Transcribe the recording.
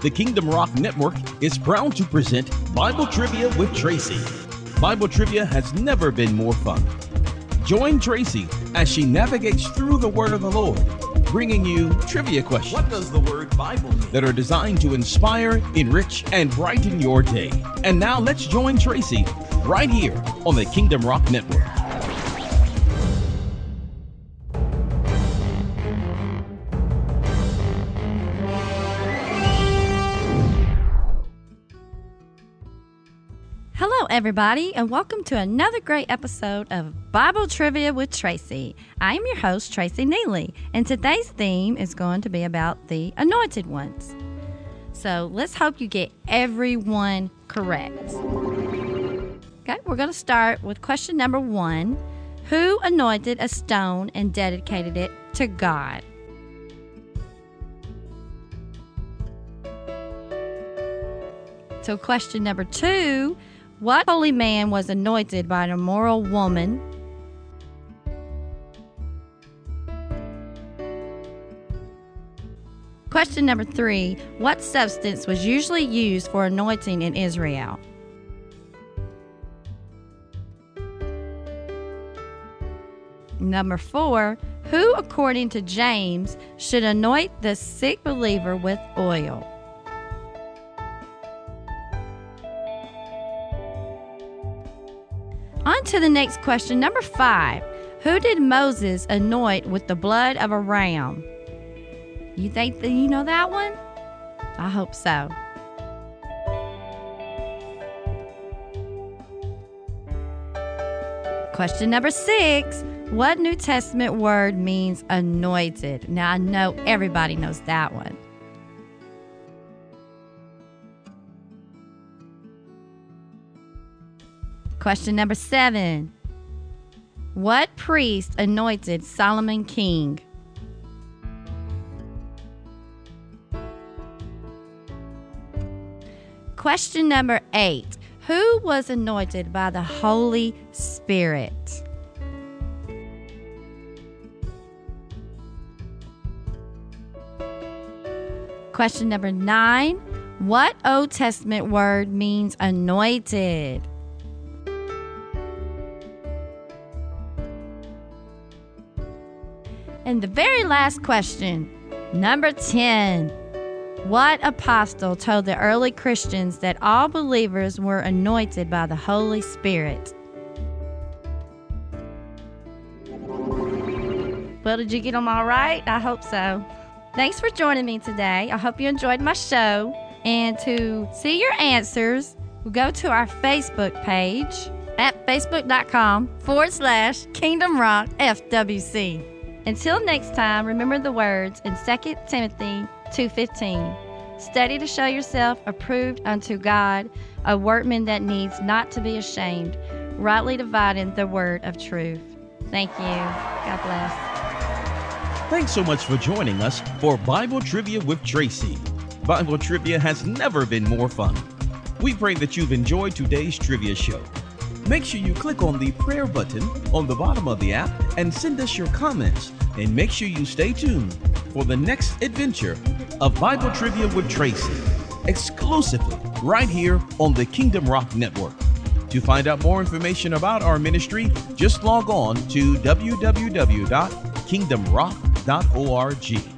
The Kingdom Rock Network is proud to present Bible Trivia with Tracy. Bible Trivia has never been more fun. Join Tracy as she navigates through the Word of the Lord, bringing you trivia questions. What does the word Bible mean? That are designed to inspire, enrich, and brighten your day. And now let's join Tracy right here on the Kingdom Rock Network. Everybody, and welcome to another great episode of Bible Trivia with Tracy. I am your host, Tracy Neely, and today's theme is going to be about the anointed ones. So let's hope you get everyone correct. Okay, we're going to start with question number one Who anointed a stone and dedicated it to God? So, question number two what holy man was anointed by an immoral woman? Question number three What substance was usually used for anointing in Israel? Number four Who, according to James, should anoint the sick believer with oil? On to the next question, number five. Who did Moses anoint with the blood of a ram? You think that you know that one? I hope so. Question number six. What New Testament word means anointed? Now, I know everybody knows that one. Question number seven. What priest anointed Solomon king? Question number eight. Who was anointed by the Holy Spirit? Question number nine. What Old Testament word means anointed? And the very last question, number 10. What apostle told the early Christians that all believers were anointed by the Holy Spirit? Well, did you get them all right? I hope so. Thanks for joining me today. I hope you enjoyed my show. And to see your answers, go to our Facebook page at facebook.com forward slash Kingdom Rock FWC. Until next time, remember the words in 2 Timothy 2:15. Study to show yourself approved unto God, a workman that needs not to be ashamed, rightly dividing the word of truth. Thank you. God bless. Thanks so much for joining us for Bible Trivia with Tracy. Bible Trivia has never been more fun. We pray that you've enjoyed today's trivia show. Make sure you click on the prayer button on the bottom of the app and send us your comments. And make sure you stay tuned for the next adventure of Bible Trivia with Tracy, exclusively right here on the Kingdom Rock Network. To find out more information about our ministry, just log on to www.kingdomrock.org.